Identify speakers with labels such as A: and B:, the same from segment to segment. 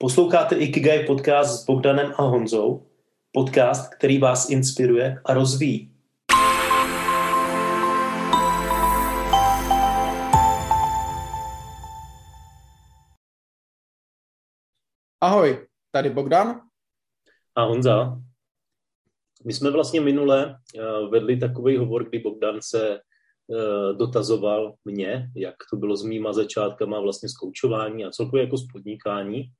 A: Posloucháte Ikigai podcast s Bogdanem a Honzou, podcast, který vás inspiruje a rozvíjí.
B: Ahoj, tady Bogdan.
A: A Honza. My jsme vlastně minule eh, vedli takový hovor, kdy Bogdan se eh, dotazoval mě, jak to bylo s mýma začátkama vlastně z koučování a celkově jako z podnikání.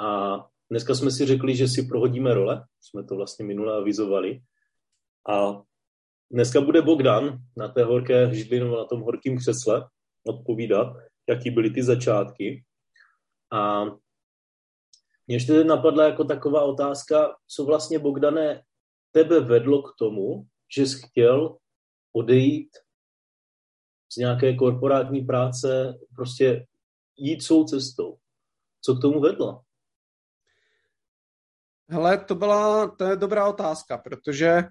A: A dneska jsme si řekli, že si prohodíme role, jsme to vlastně minule avizovali. A dneska bude Bogdan na té horké židli nebo na tom horkém křesle odpovídat, jaký byly ty začátky. A mě ještě napadla jako taková otázka, co vlastně, Bogdané, tebe vedlo k tomu, že jsi chtěl odejít z nějaké korporátní práce, prostě jít svou cestou. Co k tomu vedlo?
B: Hele, to byla, to je dobrá otázka, protože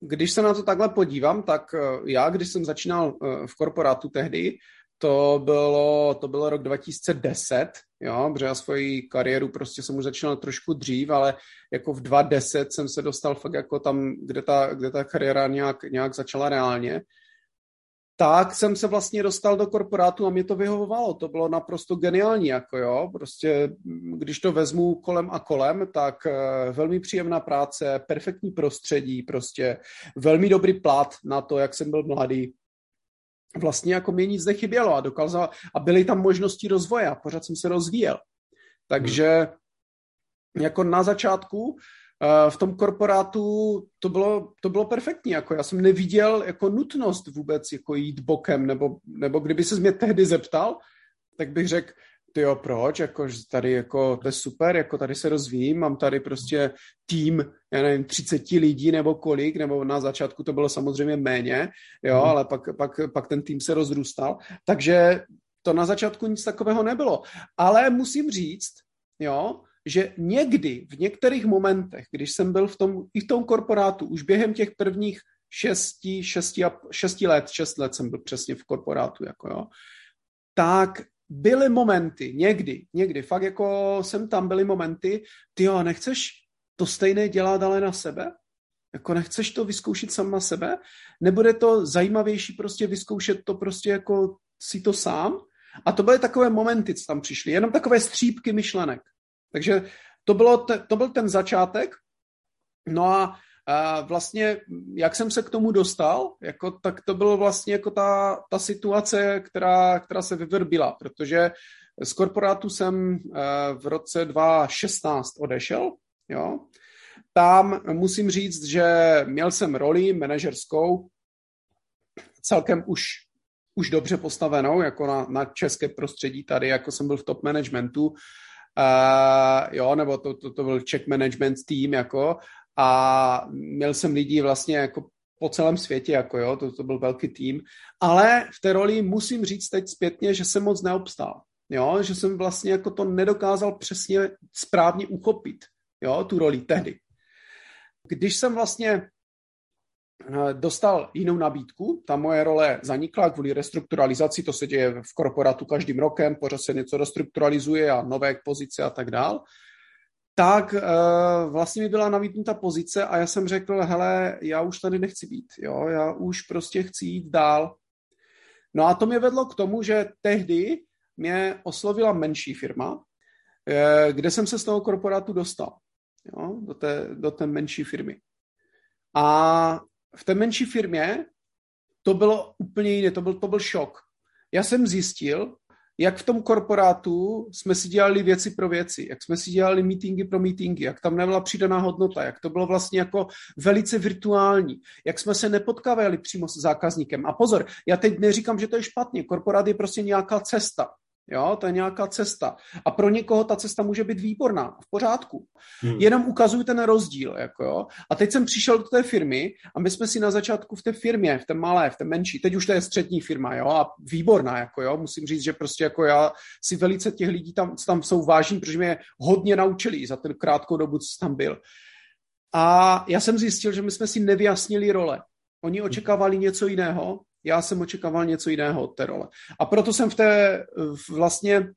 B: když se na to takhle podívám, tak e, já, když jsem začínal e, v korporátu tehdy, to bylo, to bylo rok 2010, jo, protože já svoji kariéru prostě jsem už začínal trošku dřív, ale jako v 2010 jsem se dostal fakt jako tam, kde ta, kde ta kariéra nějak, nějak začala reálně tak jsem se vlastně dostal do korporátu a mě to vyhovovalo. To bylo naprosto geniální, jako jo. Prostě, když to vezmu kolem a kolem, tak uh, velmi příjemná práce, perfektní prostředí, prostě velmi dobrý plat na to, jak jsem byl mladý. Vlastně jako mě nic nechybělo a dokázal, a byly tam možnosti rozvoje a pořád jsem se rozvíjel. Takže hmm. jako na začátku v tom korporátu to bylo, to bylo perfektní. Jako já jsem neviděl jako nutnost vůbec jako jít bokem, nebo, nebo kdyby se mě tehdy zeptal, tak bych řekl, ty jo, proč, jako, že tady jako, to je super, jako tady se rozvíjím, mám tady prostě tým, já nevím, 30 lidí nebo kolik, nebo na začátku to bylo samozřejmě méně, jo, hmm. ale pak, pak, pak ten tým se rozrůstal, takže to na začátku nic takového nebylo. Ale musím říct, jo, že někdy, v některých momentech, když jsem byl v tom, i v tom korporátu, už během těch prvních šesti, šesti, a, šesti let, šest let jsem byl přesně v korporátu, jako jo, tak byly momenty, někdy, někdy, fakt jako jsem tam, byly momenty, ty jo, nechceš to stejné dělat ale na sebe? Jako nechceš to vyzkoušet sám na sebe? Nebude to zajímavější prostě vyzkoušet to prostě jako si to sám? A to byly takové momenty, co tam přišly, jenom takové střípky myšlenek. Takže to, bylo te, to byl ten začátek. No a, a vlastně, jak jsem se k tomu dostal, jako, tak to bylo vlastně jako ta, ta situace, která, která se vyvrbila, protože z korporátu jsem eh, v roce 2016 odešel, jo. Tam musím říct, že měl jsem roli manažerskou celkem už už dobře postavenou, jako na, na české prostředí tady, jako jsem byl v top managementu, Uh, jo, nebo to, to, to byl check management tým, jako, a měl jsem lidi vlastně jako po celém světě, jako jo, to, to byl velký tým, ale v té roli musím říct teď zpětně, že jsem moc neobstál, jo, že jsem vlastně jako to nedokázal přesně správně uchopit, jo, tu roli tehdy. Když jsem vlastně dostal jinou nabídku, ta moje role zanikla kvůli restrukturalizaci, to se děje v korporátu každým rokem, pořád se něco restrukturalizuje a nové pozice a tak dál, tak uh, vlastně mi byla nabídnuta pozice a já jsem řekl, hele, já už tady nechci být, jo, já už prostě chci jít dál. No a to mě vedlo k tomu, že tehdy mě oslovila menší firma, eh, kde jsem se z toho korporátu dostal, jo, do té, do té menší firmy. A v té menší firmě to bylo úplně jiné, to byl, to byl šok. Já jsem zjistil, jak v tom korporátu jsme si dělali věci pro věci, jak jsme si dělali meetingy pro meetingy, jak tam nebyla přidaná hodnota, jak to bylo vlastně jako velice virtuální, jak jsme se nepotkávali přímo s zákazníkem. A pozor, já teď neříkám, že to je špatně, korporát je prostě nějaká cesta. Jo, to je nějaká cesta. A pro někoho ta cesta může být výborná, v pořádku. Hmm. Jenom ukazuju ten rozdíl. Jako jo. A teď jsem přišel do té firmy a my jsme si na začátku v té firmě, v té malé, v té menší, teď už to je střední firma, jo, a výborná, jako jo. Musím říct, že prostě jako já si velice těch lidí tam, tam jsou vážní, protože mě hodně naučili za ten krátkou dobu, co tam byl. A já jsem zjistil, že my jsme si nevyjasnili role. Oni očekávali něco jiného já jsem očekával něco jiného od té role. A proto jsem v té vlastně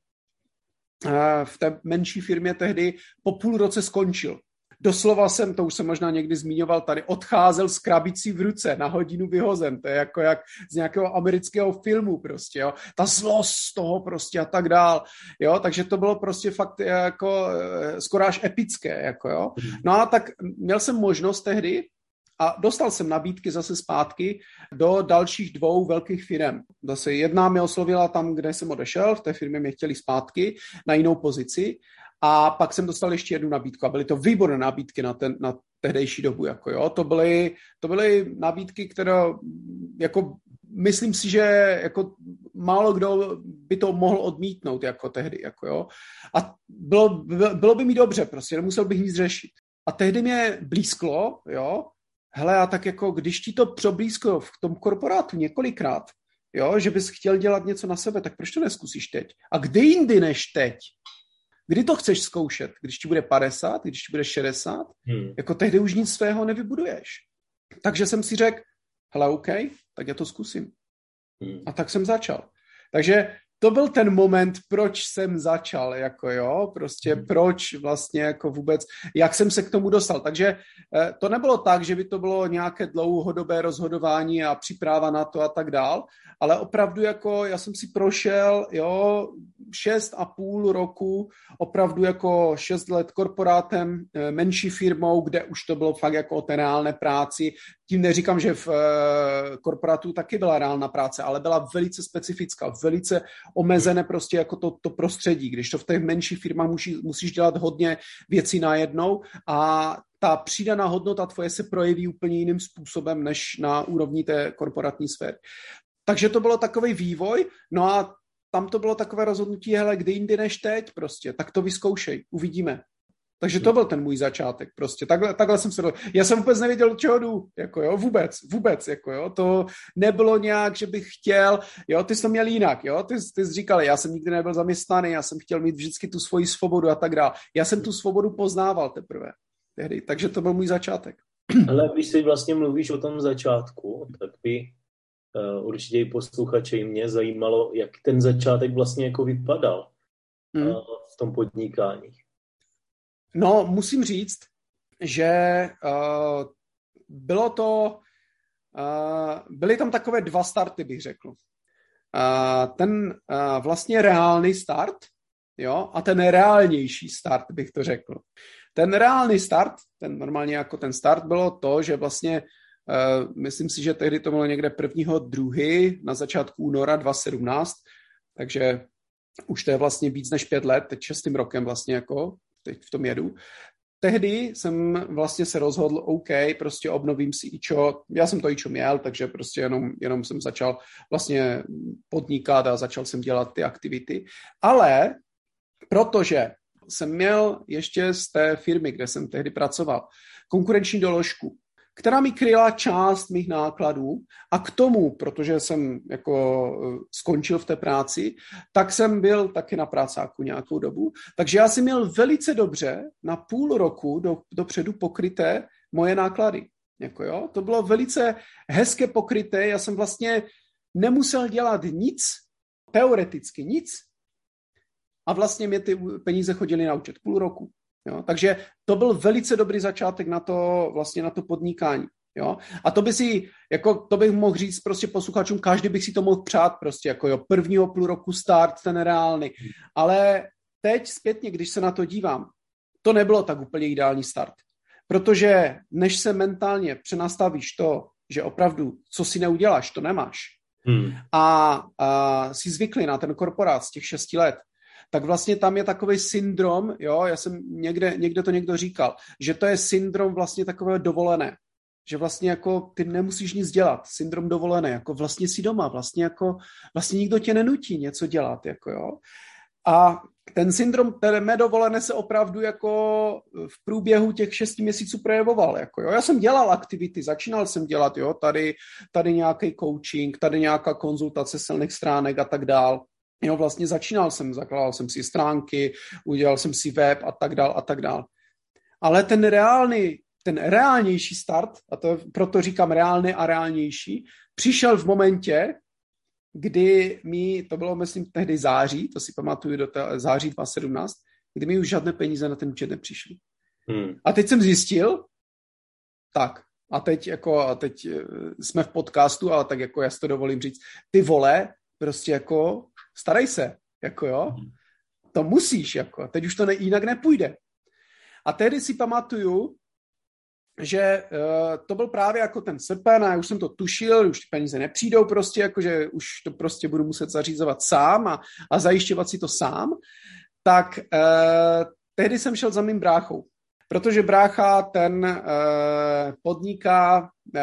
B: v té menší firmě tehdy po půl roce skončil. Doslova jsem, to už jsem možná někdy zmiňoval tady, odcházel s krabicí v ruce, na hodinu vyhozen. To je jako jak z nějakého amerického filmu prostě, jo. Ta zlost z toho prostě a tak dál, jo. Takže to bylo prostě fakt jako eh, skoro až epické, jako jo. Mhm. No a tak měl jsem možnost tehdy, a dostal jsem nabídky zase zpátky do dalších dvou velkých firm. Zase jedna mi oslovila tam, kde jsem odešel, v té firmě mě chtěli zpátky na jinou pozici a pak jsem dostal ještě jednu nabídku a byly to výborné nabídky na, ten, na tehdejší dobu. Jako jo. To, byly, to byly nabídky, které jako myslím si, že jako málo kdo by to mohl odmítnout jako tehdy. Jako jo. A bylo, bylo by mi dobře, prostě nemusel bych nic řešit. A tehdy mě blízklo, jo, hele, a tak jako, když ti to přoblízko v tom korporátu několikrát, jo, že bys chtěl dělat něco na sebe, tak proč to neskusíš teď? A kdy jindy než teď? Kdy to chceš zkoušet? Když ti bude 50, když ti bude 60? Hmm. Jako tehdy už nic svého nevybuduješ. Takže jsem si řekl, hele, OK, tak já to zkusím. Hmm. A tak jsem začal. Takže to byl ten moment, proč jsem začal, jako jo, prostě hmm. proč vlastně jako vůbec, jak jsem se k tomu dostal. Takže eh, to nebylo tak, že by to bylo nějaké dlouhodobé rozhodování a příprava na to a tak dál, ale opravdu jako já jsem si prošel, jo, šest a půl roku, opravdu jako šest let korporátem, eh, menší firmou, kde už to bylo fakt jako o té reálné práci. Tím neříkám, že v eh, korporátu taky byla reálná práce, ale byla velice specifická, velice omezené prostě jako to, to prostředí, když to v té menší firma musí, musíš dělat hodně věcí najednou a ta přidaná hodnota tvoje se projeví úplně jiným způsobem než na úrovni té korporátní sféry. Takže to bylo takový vývoj, no a tam to bylo takové rozhodnutí, hele, kdy jindy než teď prostě, tak to vyzkoušej, uvidíme. Takže to byl ten můj začátek prostě. Takhle, takhle jsem se do... Já jsem vůbec nevěděl, čeho jdu, jako jo, vůbec, vůbec, jako jo. To nebylo nějak, že bych chtěl, jo, ty jsi to měl jinak, jo. Ty, ty jsi říkal, já jsem nikdy nebyl zaměstnaný, já jsem chtěl mít vždycky tu svoji svobodu a tak dále. Já jsem tu svobodu poznával teprve tehdy, takže to byl můj začátek.
A: Ale když si vlastně mluvíš o tom začátku, tak by uh, určitě i posluchače i mě zajímalo, jak ten začátek vlastně jako vypadal uh, v tom podnikání.
B: No, musím říct, že uh, bylo to, uh, byly tam takové dva starty, bych řekl. Uh, ten uh, vlastně reálný start, jo, a ten reálnější start, bych to řekl. Ten reálný start, ten normálně jako ten start, bylo to, že vlastně uh, myslím si, že tehdy to bylo někde prvního druhý na začátku února 2017, takže už to je vlastně víc než pět let, teď šestým rokem vlastně jako teď v tom jedu. Tehdy jsem vlastně se rozhodl, OK, prostě obnovím si ičo. Já jsem to ičo měl, takže prostě jenom, jenom jsem začal vlastně podnikat a začal jsem dělat ty aktivity. Ale protože jsem měl ještě z té firmy, kde jsem tehdy pracoval, konkurenční doložku, která mi kryla část mých nákladů a k tomu, protože jsem jako eh, skončil v té práci, tak jsem byl taky na prácáku nějakou dobu. Takže já jsem měl velice dobře na půl roku do, dopředu pokryté moje náklady. Jako jo, to bylo velice hezké pokryté, já jsem vlastně nemusel dělat nic, teoreticky nic, a vlastně mě ty peníze chodily na účet půl roku. Jo? Takže to byl velice dobrý začátek na to, vlastně na to podnikání. Jo? A to by si, jako to bych mohl říct prostě posluchačům, každý bych si to mohl přát prostě, jako jo, prvního půl roku start, ten reálný. Ale teď zpětně, když se na to dívám, to nebylo tak úplně ideální start. Protože než se mentálně přenastavíš to, že opravdu, co si neuděláš, to nemáš, hmm. a, a si zvykli na ten korporát z těch šesti let, tak vlastně tam je takový syndrom, jo, já jsem někde, někde to někdo říkal, že to je syndrom vlastně takového dovolené, že vlastně jako ty nemusíš nic dělat, syndrom dovolené, jako vlastně si doma, vlastně jako, vlastně nikdo tě nenutí něco dělat, jako jo. A ten syndrom té mé dovolené se opravdu jako v průběhu těch šesti měsíců projevoval. Jako jo. Já jsem dělal aktivity, začínal jsem dělat, jo, tady, tady nějaký coaching, tady nějaká konzultace silných stránek a tak dál. Jo, vlastně začínal jsem, zakládal jsem si stránky, udělal jsem si web a tak dál a tak dál. Ale ten reálný, ten reálnější start, a to proto říkám reálný a reálnější, přišel v momentě, kdy mi, to bylo myslím tehdy září, to si pamatuju do té, září 2017, kdy mi už žádné peníze na ten účet nepřišly. Hmm. A teď jsem zjistil, tak, a teď jako, a teď eh, jsme v podcastu, ale tak jako já si to dovolím říct, ty vole, prostě jako, starej se, jako jo, hmm. to musíš, jako, teď už to ne, jinak nepůjde. A tehdy si pamatuju, že uh, to byl právě jako ten srpen a já už jsem to tušil, už ty peníze nepřijdou prostě, jakože už to prostě budu muset zařízovat sám a, a zajišťovat si to sám, tak uh, tehdy jsem šel za mým bráchou. Protože brácha ten uh, podniká, uh,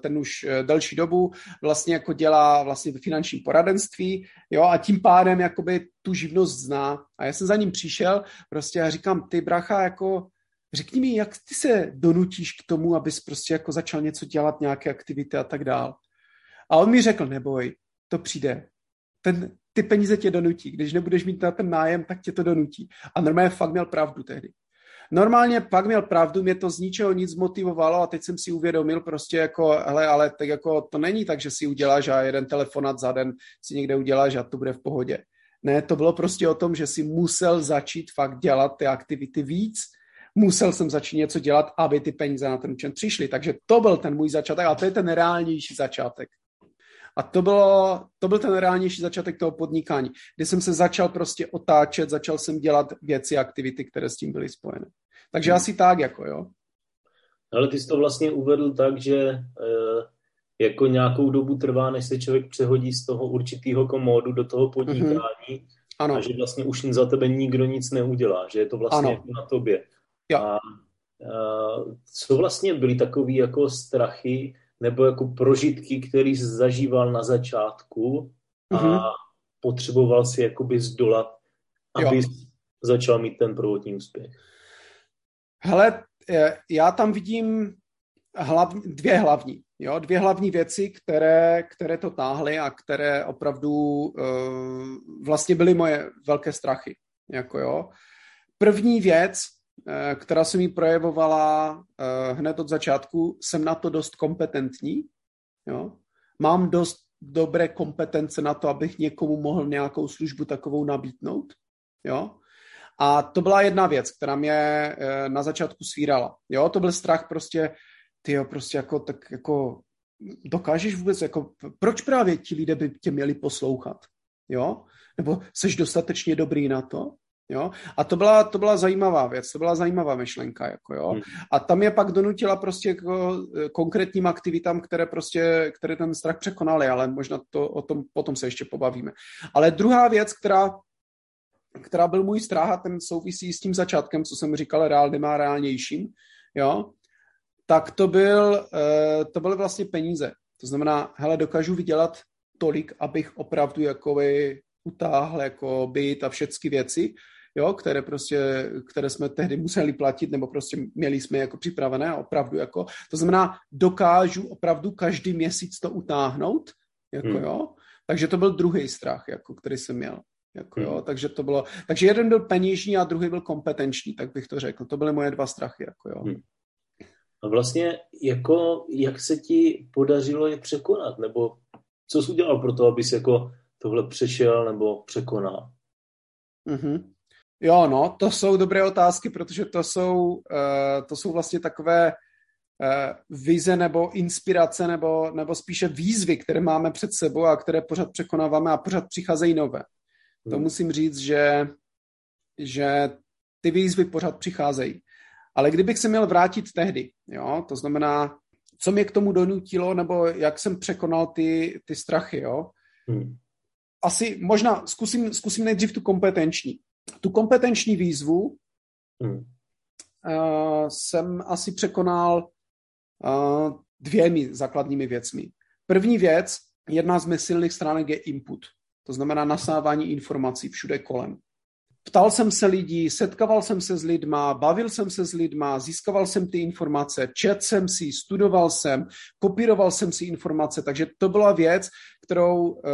B: ten už delší dobu vlastně jako dělá vlastně finanční poradenství, jo, a tím pádem jakoby tu živnost zná. A já jsem za ním přišel prostě a říkám, ty brácha jako řekni mi, jak ty se donutíš k tomu, abys prostě jako začal něco dělat, nějaké aktivity a tak dál. A on mi řekl, neboj, to přijde. Ten, ty peníze tě donutí. Když nebudeš mít na ten nájem, tak tě to donutí. A normálně fakt měl pravdu tehdy. Normálně pak měl pravdu, mě to z ničeho nic motivovalo a teď jsem si uvědomil prostě jako, hele, ale tak jako to není tak, že si uděláš a jeden telefonát za den si někde uděláš a to bude v pohodě. Ne, to bylo prostě o tom, že si musel začít fakt dělat ty aktivity víc, musel jsem začít něco dělat, aby ty peníze na ten účet přišly. Takže to byl ten můj začátek a to je ten reálnější začátek. A to, bylo, to byl ten reálnější začátek toho podnikání, kdy jsem se začal prostě otáčet, začal jsem dělat věci, aktivity, které s tím byly spojené. Takže hmm. asi tak, jako jo.
A: Ale ty jsi to vlastně uvedl tak, že e, jako nějakou dobu trvá, než se člověk přehodí z toho určitého komódu do toho podnikání mm-hmm. ano. a že vlastně už za tebe nikdo nic neudělá, že je to vlastně jako na tobě. Jo. A, a co vlastně byly takové jako strachy nebo jako prožitky, který jsi zažíval na začátku a mm-hmm. potřeboval si jakoby zdolat, aby začal mít ten prvotní úspěch?
B: Hele, e, já tam vidím hlav, dvě hlavní. Jo, dvě hlavní věci, které, které to táhly a které opravdu uh, vlastně byly moje velké strachy. Jako jo. První věc, Eh, která se mi projevovala hned od začátku, jsem na to dost kompetentní. Jo? Mám dost dobré kompetence na to, abych někomu mohl nějakou službu takovou nabídnout. Jo? A to byla jedna věc, která mě eh, na začátku svírala. Jo, to byl strach prostě, ty jo, prostě jako, tak jako dokážeš vůbec, jako, proč právě ti lidé by tě měli poslouchat? Jo? Nebo jsi dostatečně dobrý na to? Jo? A to byla, to byla zajímavá věc, to byla zajímavá myšlenka. Jako, jo? Hmm. A tam je pak donutila prostě jako konkrétním aktivitám, které prostě, které ten strach překonaly, ale možná to, o tom potom se ještě pobavíme. Ale druhá věc, která, která byl můj strach a ten souvisí s tím začátkem, co jsem říkal, reálným a reálnějším, jo? tak to, byl, eh, to byly vlastně peníze. To znamená, hele, dokážu vydělat tolik, abych opravdu jakoby utáhl jako byt a všechny věci, jo, které prostě, které jsme tehdy museli platit, nebo prostě měli jsme jako připravené opravdu jako, to znamená, dokážu opravdu každý měsíc to utáhnout, jako hmm. jo, takže to byl druhý strach, jako, který jsem měl. Jako, jo, hmm. takže to bylo, takže jeden byl peněžní a druhý byl kompetenční, tak bych to řekl. To byly moje dva strachy, jako jo. Hmm.
A: A vlastně, jako, jak se ti podařilo je překonat, nebo co jsi udělal pro to, abys jako tohle přešel nebo překonal?
B: Mm-hmm. Jo, no, to jsou dobré otázky, protože to jsou, uh, to jsou vlastně takové uh, vize nebo inspirace nebo, nebo spíše výzvy, které máme před sebou a které pořád překonáváme a pořád přicházejí nové. Hmm. To musím říct, že, že ty výzvy pořád přicházejí. Ale kdybych se měl vrátit tehdy, jo, to znamená, co mě k tomu donutilo, nebo jak jsem překonal ty, ty strachy, jo. Hmm. Asi možná zkusím, zkusím nejdřív tu kompetenční tu kompetenční výzvu hmm. uh, jsem asi překonal uh, dvěmi základními věcmi. První věc, jedna z mých silných stránek je input. To znamená nasávání informací všude kolem. Ptal jsem se lidí, setkával jsem se s lidma, bavil jsem se s lidma, získaval jsem ty informace, čet jsem si, studoval jsem, kopíroval jsem si informace, takže to byla věc, kterou, eh,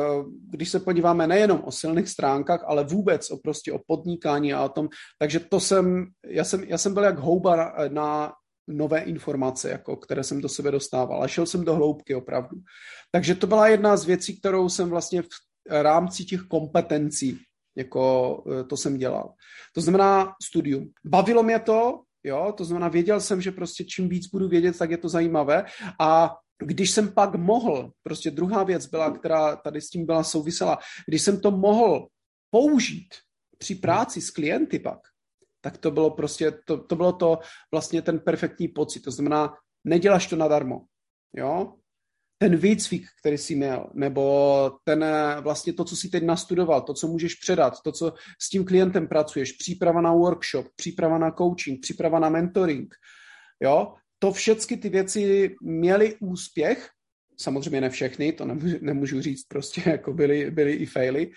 B: když se podíváme nejenom o silných stránkách, ale vůbec o prostě o podnikání a o tom, takže to jsem, já jsem, já jsem byl jak houba na, na nové informace, jako, které jsem do sebe dostával. A šel jsem do hloubky opravdu. Takže to byla jedna z věcí, kterou jsem vlastně v rámci těch kompetencí, jako eh, to jsem dělal. To znamená studium. Bavilo mě to, jo, to znamená věděl jsem, že prostě čím víc budu vědět, tak je to zajímavé a když jsem pak mohl, prostě druhá věc byla, která tady s tím byla souvisela, když jsem to mohl použít při práci s klienty pak, tak to bylo prostě, to, to bylo to vlastně ten perfektní pocit. To znamená, neděláš to nadarmo, jo? Ten výcvik, který jsi měl, nebo ten vlastně to, co jsi teď nastudoval, to, co můžeš předat, to, co s tím klientem pracuješ, příprava na workshop, příprava na coaching, příprava na mentoring, jo? To všechny ty věci měly úspěch, samozřejmě ne všechny, to nemůžu, nemůžu říct, prostě jako byly, byly i faily,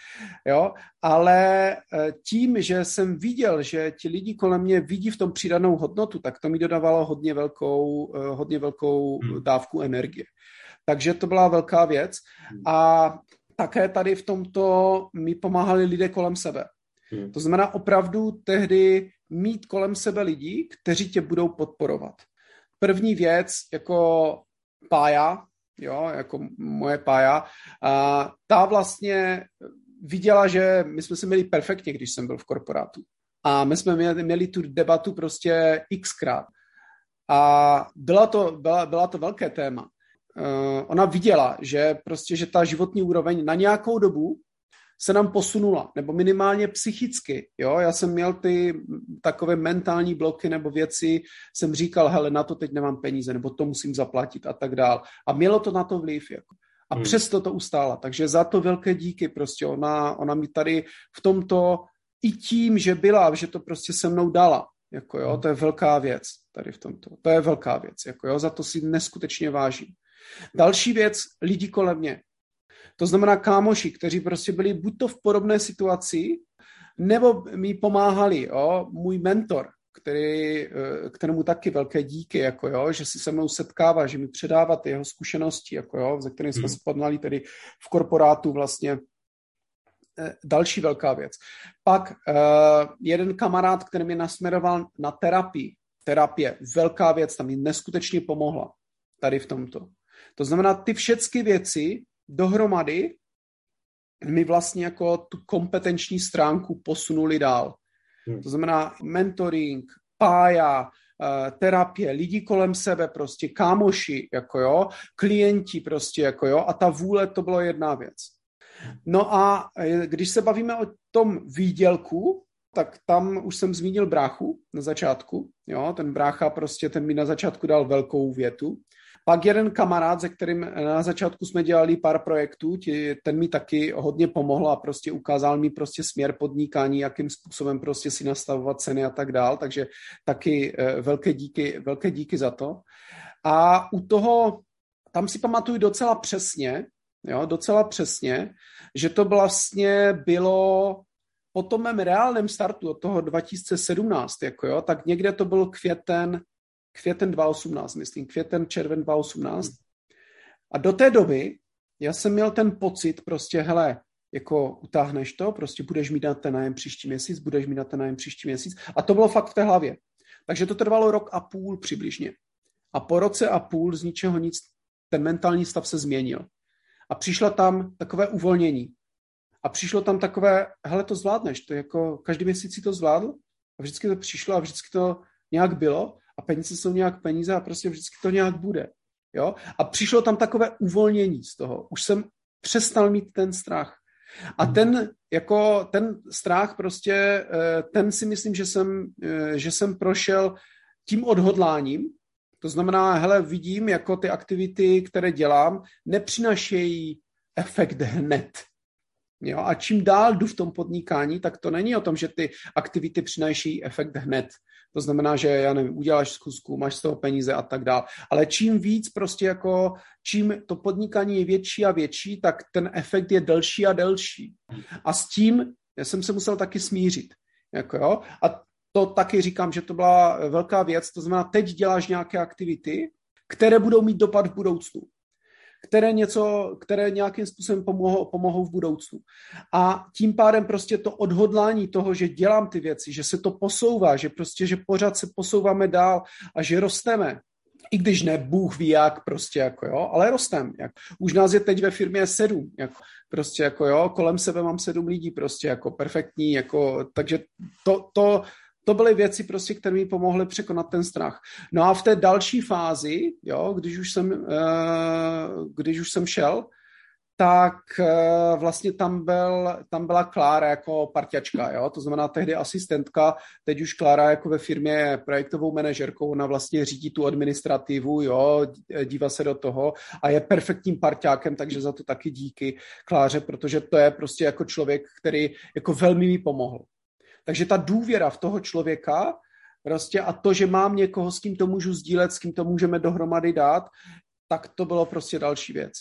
B: jo, ale eh, tím, že jsem viděl, že ti lidi kolem mě vidí v tom přidanou hodnotu, tak to mi dodávalo hodně velkou, eh, hodně velkou hmm. dávku energie. Takže to byla velká věc hmm. a také tady v tomto mi pomáhali lidé kolem sebe. Hmm. To znamená opravdu tehdy mít kolem sebe lidi, kteří tě budou podporovat. První věc, jako pája, jo, jako moje pája, a ta vlastně viděla, že my jsme se měli perfektně, když jsem byl v korporátu. A my jsme měli, měli tu debatu prostě xkrát. A byla to, byla, byla to velké téma. Uh, ona viděla, že prostě, že ta životní úroveň na nějakou dobu se nám posunula, nebo minimálně psychicky. Jo? Já jsem měl ty takové mentální bloky nebo věci, jsem říkal, hele, na to teď nemám peníze, nebo to musím zaplatit a tak dál. A mělo to na to vliv. Jako. A hmm. přesto to ustála. Takže za to velké díky prostě. Ona, ona mi tady v tomto i tím, že byla, že to prostě se mnou dala. Jako jo, hmm. to je velká věc tady v tomto. To je velká věc. Jako jo, za to si neskutečně vážím. Další věc, lidi kolem mě. To znamená kámoši, kteří prostě byli buď to v podobné situaci, nebo mi pomáhali, jo, můj mentor, který, eh, kterému taky velké díky, jako jo, že si se mnou setkává, že mi předává ty jeho zkušenosti, jako jo, ze kterých jsme hmm. se podnali tedy v korporátu vlastně eh, další velká věc. Pak uh, jeden kamarád, který mě nasměroval na terapii, terapie, velká věc, tam mi neskutečně pomohla tady v tomto. To znamená, ty všechny věci dohromady mi vlastně jako tu kompetenční stránku posunuli dál. Hmm. To znamená mentoring, pája, uh, terapie, lidi kolem sebe prostě, kámoši, jako jo, klienti prostě, jako jo, a ta vůle to bylo jedna věc. No a eh, když se bavíme o tom výdělku, tak tam už jsem zmínil bráchu na začátku, jo, ten brácha prostě, ten mi na začátku dal velkou větu, pak jeden kamarád, se kterým na začátku jsme dělali pár projektů, ten mi taky hodně pomohl a prostě ukázal mi prostě směr podnikání, jakým způsobem prostě si nastavovat ceny a tak dál, takže taky eh, velké díky, velké díky za to. A u toho, tam si pamatuju docela přesně, jo, docela přesně, že to vlastně bylo po tom mém reálném startu od toho 2017, jako jo, tak někde to byl květen květen 2018, myslím, květen, červen 2018. A do té doby já jsem měl ten pocit prostě, hele, jako utáhneš to, prostě budeš mít na ten nájem příští měsíc, budeš mít na ten nájem příští měsíc. A to bylo fakt v té hlavě. Takže to trvalo rok a půl přibližně. A po roce a půl z ničeho nic ten mentální stav se změnil. A přišlo tam takové uvolnění. A přišlo tam takové, hele, to zvládneš, to jako každý měsíc si to zvládl a vždycky to přišlo a vždycky to nějak bylo a peníze jsou nějak peníze a prostě vždycky to nějak bude. Jo? A přišlo tam takové uvolnění z toho. Už jsem přestal mít ten strach. A hmm. ten, jako ten strach prostě, eh, ten si myslím, že jsem, eh, že jsem prošel tím odhodláním, to znamená, hele, vidím, jako ty aktivity, které dělám, nepřinašejí efekt hned. Jo? A čím dál jdu v tom podnikání, tak to není o tom, že ty aktivity přináší efekt hned. To znamená, že, já nevím, uděláš zkusku, máš z toho peníze a tak dále. Ale čím víc prostě jako, čím to podnikání je větší a větší, tak ten efekt je delší a delší. A s tím já jsem se musel taky smířit. Jako jo? A to taky říkám, že to byla velká věc. To znamená, teď děláš nějaké aktivity, které budou mít dopad v budoucnu. Které, něco, které nějakým způsobem pomohou, pomohou v budoucnu. A tím pádem prostě to odhodlání toho, že dělám ty věci, že se to posouvá, že prostě, že pořád se posouváme dál a že rosteme, i když ne Bůh ví jak prostě jako jo, ale rostem. Jak. Už nás je teď ve firmě sedm, jako, prostě jako jo, kolem sebe mám sedm lidí prostě jako perfektní, jako, takže to, to, to byly věci prostě, které mi pomohly překonat ten strach. No a v té další fázi, jo, když už jsem, uh, když už jsem šel, tak uh, vlastně tam, byl, tam byla Klára jako parťačka, jo? to znamená tehdy asistentka, teď už Klára jako ve firmě projektovou manažerkou, ona vlastně řídí tu administrativu, jo, dívá se do toho a je perfektním parťákem, takže za to taky díky Kláře, protože to je prostě jako člověk, který jako velmi mi pomohl. Takže ta důvěra v toho člověka prostě a to, že mám někoho, s kým to můžu sdílet, s kým to můžeme dohromady dát, tak to bylo prostě další věc.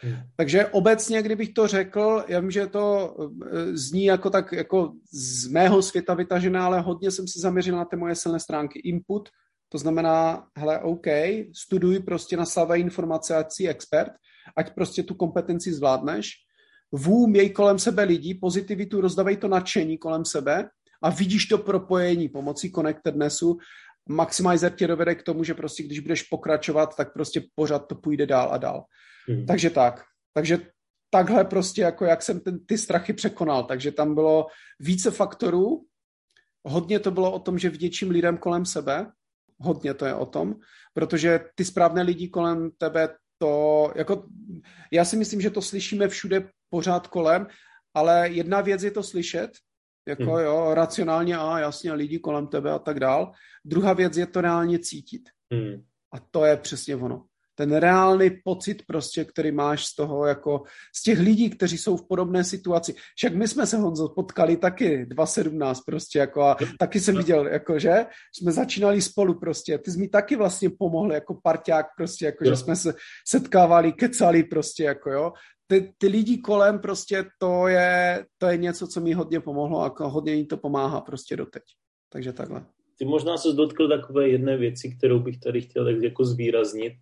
B: Hmm. Takže obecně, kdybych to řekl, já vím, že to eh, zní jako tak jako z mého světa vytažené, ale hodně jsem se zaměřil na ty moje silné stránky. Input, to znamená, hele, OK, studuj prostě na slavé informace, ať jsi expert, ať prostě tu kompetenci zvládneš. Vů, měj kolem sebe lidí, pozitivitu, rozdavej to nadšení kolem sebe a vidíš to propojení pomocí connectednessu. Maximizer tě dovede k tomu, že prostě když budeš pokračovat, tak prostě pořád to půjde dál a dál. Hmm. Takže tak. Takže takhle prostě, jako jak jsem ten, ty strachy překonal. Takže tam bylo více faktorů. Hodně to bylo o tom, že vděčím lidem kolem sebe. Hodně to je o tom, protože ty správné lidi kolem tebe to, jako, já si myslím, že to slyšíme všude pořád kolem, ale jedna věc je to slyšet jako hmm. jo, racionálně, a jasně, lidi kolem tebe a tak dál. Druhá věc je to reálně cítit. Hmm. A to je přesně ono. Ten reálný pocit prostě, který máš z toho, jako z těch lidí, kteří jsou v podobné situaci. Však my jsme se, Honzo, potkali taky 2.17 prostě, jako a taky jsem viděl, jako že jsme začínali spolu prostě. Ty jsi mi taky vlastně pomohl jako parťák prostě, jako že jsme se setkávali, kecali prostě, jako jo ty, ty lidi kolem prostě to je, to je něco, co mi hodně pomohlo a hodně mi to pomáhá prostě doteď. Takže takhle.
A: Ty možná se dotkl takové jedné věci, kterou bych tady chtěl tak jako zvýraznit,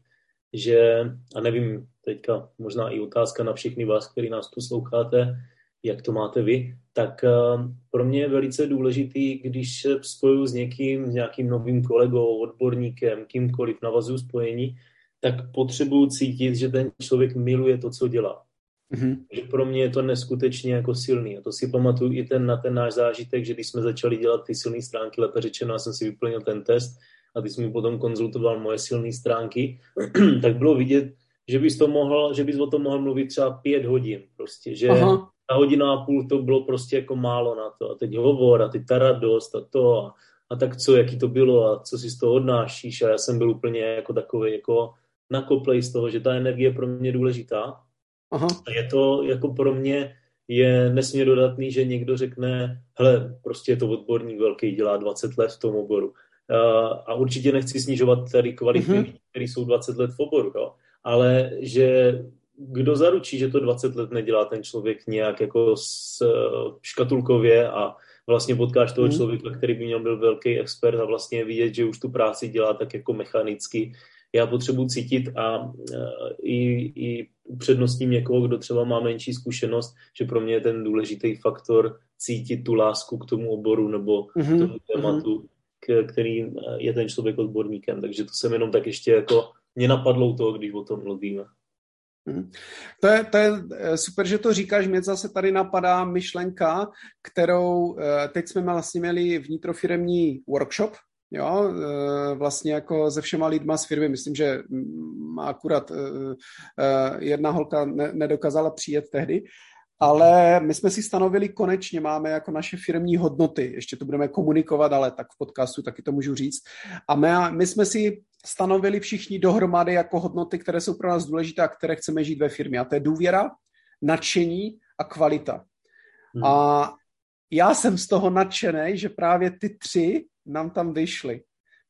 A: že, a nevím, teďka možná i otázka na všechny vás, kteří nás posloucháte, jak to máte vy, tak uh, pro mě je velice důležitý, když se spojuju s někým, s nějakým novým kolegou, odborníkem, kýmkoliv navazuju spojení, tak potřebuju cítit, že ten člověk miluje to, co dělá. Mm-hmm. Že pro mě je to neskutečně jako silný. A to si pamatuju i ten, na ten náš zážitek, že když jsme začali dělat ty silné stránky, lépe řečeno, já jsem si vyplnil ten test a ty jsi mi potom konzultoval moje silné stránky, tak bylo vidět, že bys, to mohl, že bys o tom mohl mluvit třeba pět hodin. Prostě, že Aha. ta hodina a půl to bylo prostě jako málo na to. A teď hovor a teď ta radost a to a, a tak co, jaký to bylo a co si z toho odnášíš. A já jsem byl úplně jako takový jako nakoplej z toho, že ta energie je pro mě důležitá Aha. Je to jako pro mě je nesmírně dodatný, že někdo řekne, hele, prostě je to odborník velký, dělá 20 let v tom oboru. A určitě nechci snižovat tady kvality mm-hmm. lidí, kteří jsou 20 let v oboru, jo? ale že kdo zaručí, že to 20 let nedělá ten člověk nějak jako s, škatulkově a vlastně potkáš toho mm. člověka, který by měl byl velký expert a vlastně vidět, že už tu práci dělá tak jako mechanicky. Já potřebuji cítit a i, i upřednostním někoho, kdo třeba má menší zkušenost, že pro mě je ten důležitý faktor cítit tu lásku k tomu oboru nebo mm-hmm. k mhm, tomu tématu, mm-hmm. k, který je ten člověk odborníkem. Takže to jsem jenom tak ještě jako mě napadlo u toho, když o tom mluvíme.
B: Mhm. To je, to je eh, super, že to říkáš. Mě zase tady napadá myšlenka, kterou teď jsme vlastně měli vnitrofiremní workshop jo, e, vlastně jako se všema lidma z firmy. Myslím, že má akurát e, e, jedna holka nedokázala přijet tehdy, ale my jsme si stanovili konečně, máme jako naše firmní hodnoty, ještě to budeme komunikovat, ale tak v podcastu taky to můžu říct. A my, my jsme si stanovili všichni dohromady jako hodnoty, které jsou pro nás důležité a které chceme žít ve firmě. A to je důvěra, nadšení a kvalita. Hmm. A já jsem z toho nadšený, že právě ty tři nám tam vyšly.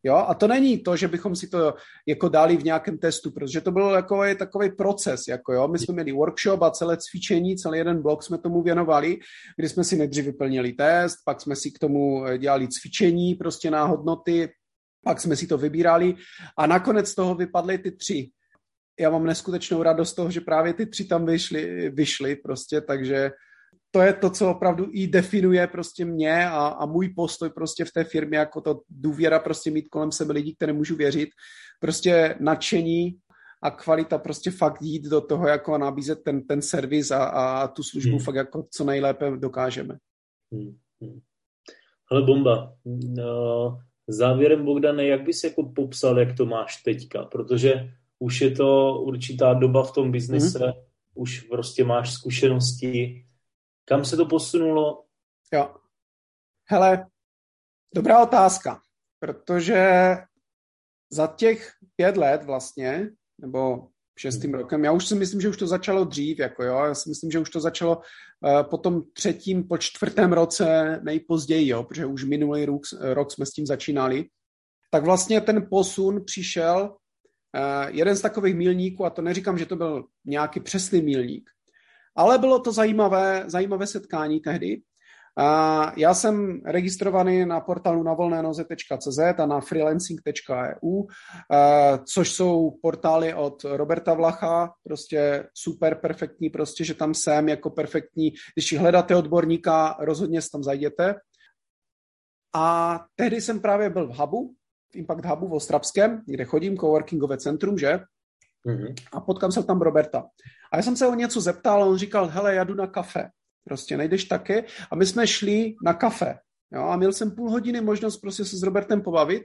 B: Jo, a to není to, že bychom si to jako dali v nějakém testu, protože to byl jako takový proces, jako jo, my jsme měli workshop a celé cvičení, celý jeden blok jsme tomu věnovali, kdy jsme si nejdřív vyplnili test, pak jsme si k tomu eh, dělali cvičení prostě na hodnoty, pak jsme si to vybírali a nakonec z toho vypadly ty tři. já mám neskutečnou radost toho, že právě ty tři tam vyšly, vyšly prostě, takže to je to, co opravdu i definuje prostě mě a, a můj postoj prostě v té firmě, jako to důvěra prostě mít kolem sebe lidí, které můžu věřit, prostě nadšení a kvalita prostě fakt jít do toho, jako nabízet ten, ten servis a, a tu službu hmm. fakt jako co nejlépe dokážeme. Hmm.
A: hmm. Hele, bomba. No, závěrem, Bogdane, jak bys jako popsal, jak to máš teďka? Protože už je to určitá doba v tom biznise, hmm. už prostě máš zkušenosti. Kam se to posunulo?
B: Jo. Hele, dobrá otázka, protože za těch pět let vlastně, nebo šestým hmm. rokem. Já už si myslím, že už to začalo dřív, jako jo, já si myslím, že už to začalo uh, po tom třetím, po čtvrtém roce nejpozději, jo, protože už minulý rok, rok jsme s tím začínali. Tak vlastně ten posun přišel, uh, jeden z takových milníků, a to neříkám, že to byl nějaký přesný milník, ale bylo to zajímavé, zajímavé setkání tehdy, já jsem registrovaný na portálu na volnénoze.cz a na freelancing.eu, což jsou portály od Roberta Vlacha, prostě super perfektní, prostě, že tam jsem jako perfektní. Když hledáte odborníka, rozhodně tam zajděte. A tehdy jsem právě byl v Hubu, v Impact Hubu v Ostravském, kde chodím, coworkingové centrum, že? Mm-hmm. A potkám se tam Roberta. A já jsem se o něco zeptal a on říkal, hele, já jdu na kafe. Prostě nejdeš taky. A my jsme šli na kafe. Jo, a měl jsem půl hodiny možnost prostě se s Robertem pobavit.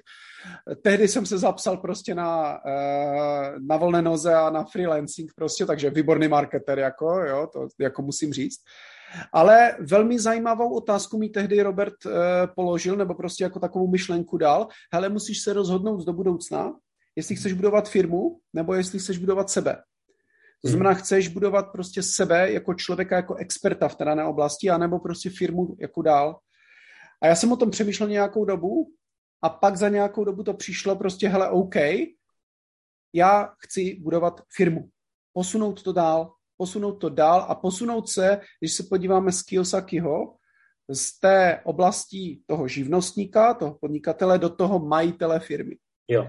B: Tehdy jsem se zapsal prostě na, eh, na volné noze a na freelancing prostě, takže výborný marketer, jako, jo, to jako musím říct. Ale velmi zajímavou otázku mi tehdy Robert uh, položil, nebo prostě jako takovou myšlenku dal. Hele, musíš se rozhodnout do budoucna, jestli chceš budovat firmu, nebo jestli chceš budovat sebe. To znamená, hmm. chceš budovat prostě sebe jako člověka, jako experta v té dané oblasti, anebo prostě firmu jako dál. A já jsem o tom přemýšlel nějakou dobu a pak za nějakou dobu to přišlo prostě, hele, OK, já chci budovat firmu. Posunout to dál, posunout to dál a posunout se, když se podíváme z Kiyosakiho, z té oblasti toho živnostníka, toho podnikatele, do toho majitele firmy.
A: Jo.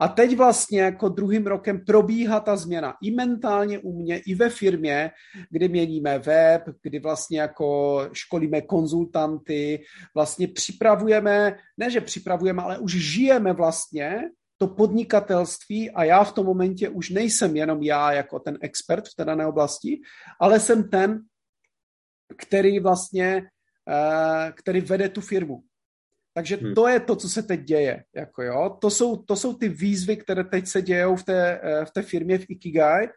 B: A teď vlastně jako druhým rokem probíhá ta změna i mentálně u mě, i ve firmě, kdy měníme web, kdy vlastně jako školíme konzultanty, vlastně připravujeme, ne že připravujeme, ale už žijeme vlastně to podnikatelství a já v tom momentě už nejsem jenom já jako ten expert v té dané oblasti, ale jsem ten, který vlastně, eh, který vede tu firmu. Takže hmm. to je to, co se teď děje. Jako jo. To, jsou, to jsou ty výzvy, které teď se dějou v té, eh, v té firmě v Ikigai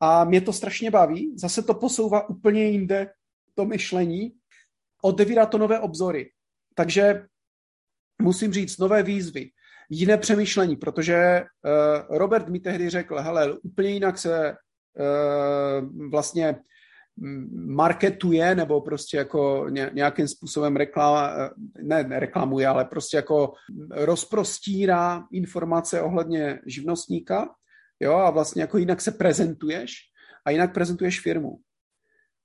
B: a mě to strašně baví. Zase to posouvá úplně jinde to myšlení. Otevírá to nové obzory. Takže musím říct, nové výzvy, jiné přemýšlení, protože uh, Robert mi tehdy řekl, hele, úplně jinak se uh, vlastně marketuje nebo prostě jako nějakým způsobem reklama, ne, ne reklamuje, ale prostě jako rozprostírá informace ohledně živnostníka, jo, a vlastně jako jinak se prezentuješ a jinak prezentuješ firmu.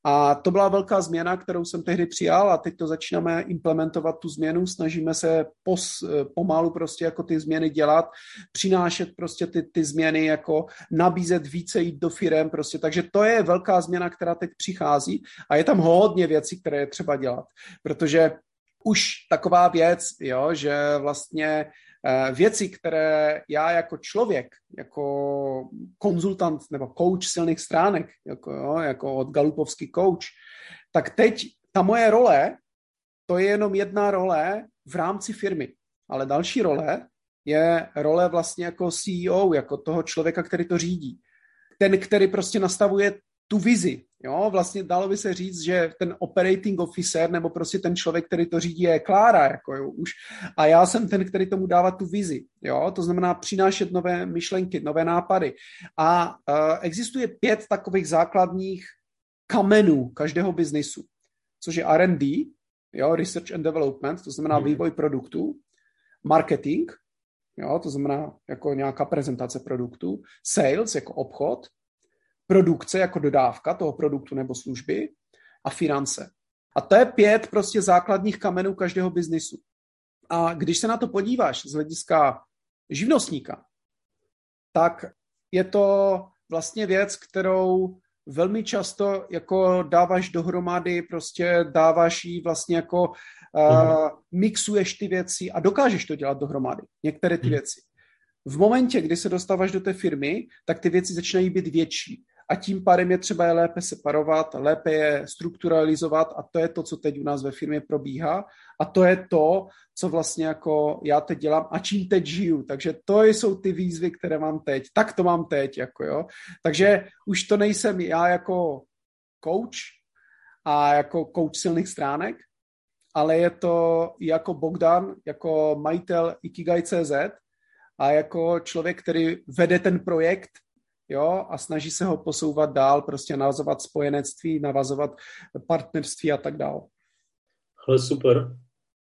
B: A to byla velká změna, kterou jsem tehdy přijal a teď to začínáme implementovat tu změnu, snažíme se pos, pomalu prostě jako ty změny dělat, přinášet prostě ty, ty změny, jako nabízet více jít do firem prostě, takže to je velká změna, která teď přichází a je tam hodně věcí, které je třeba dělat, protože už taková věc, jo, že vlastně věci, které já jako člověk, jako konzultant nebo coach silných stránek, jako, jo, jako od Galupovský coach, tak teď ta moje role, to je jenom jedna role v rámci firmy. Ale další role je role vlastně jako CEO, jako toho člověka, který to řídí. Ten, který prostě nastavuje tu vizi. Jo? Vlastně dalo by se říct, že ten operating officer nebo prostě ten člověk, který to řídí, je Klára. Jako, jo, už. A já jsem ten, který tomu dává tu vizi. Jo? To znamená přinášet nové myšlenky, nové nápady. A uh, existuje pět takových základních kamenů každého biznisu, což je R&D, jo, Research and Development, to znamená hmm. vývoj produktů, marketing, jo, to znamená jako nějaká prezentace produktu, sales jako obchod, produkce jako dodávka toho produktu nebo služby a finance. A to je pět prostě základních kamenů každého biznisu. A když se na to podíváš z hlediska živnostníka, tak je to vlastně věc, kterou velmi často jako dáváš dohromady, prostě dáváš jí vlastně jako uh, mixuješ ty věci a dokážeš to dělat dohromady, některé ty mhm. věci. V momentě, kdy se dostáváš do té firmy, tak ty věci začínají být větší a tím pádem je třeba je lépe separovat, lépe je strukturalizovat a to je to, co teď u nás ve firmě probíhá a to je to, co vlastně jako já teď dělám a čím teď žiju. Takže to jsou ty výzvy, které mám teď. Tak to mám teď, jako jo. Takže už to nejsem já jako coach a jako coach silných stránek, ale je to jako Bogdan, jako majitel Ikigai.cz a jako člověk, který vede ten projekt jo, a snaží se ho posouvat dál, prostě navazovat spojenectví, navazovat partnerství a tak dál.
A: Ale super.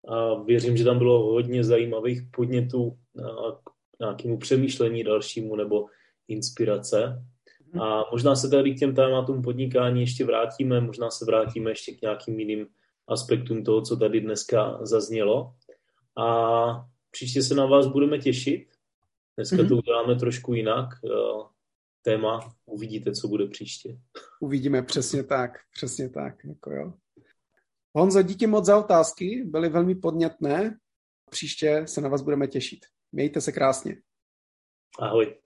A: A věřím, že tam bylo hodně zajímavých podnětů k nějakému přemýšlení dalšímu nebo inspirace. Mhm. A možná se tady k těm tématům podnikání ještě vrátíme, možná se vrátíme ještě k nějakým jiným aspektům toho, co tady dneska zaznělo. A příště se na vás budeme těšit. Dneska mm-hmm. to uděláme trošku jinak téma. Uvidíte, co bude příště.
B: Uvidíme, přesně tak, přesně tak. Jako jo. Honzo, díky moc za otázky, byly velmi podnětné. Příště se na vás budeme těšit. Mějte se krásně.
A: Ahoj.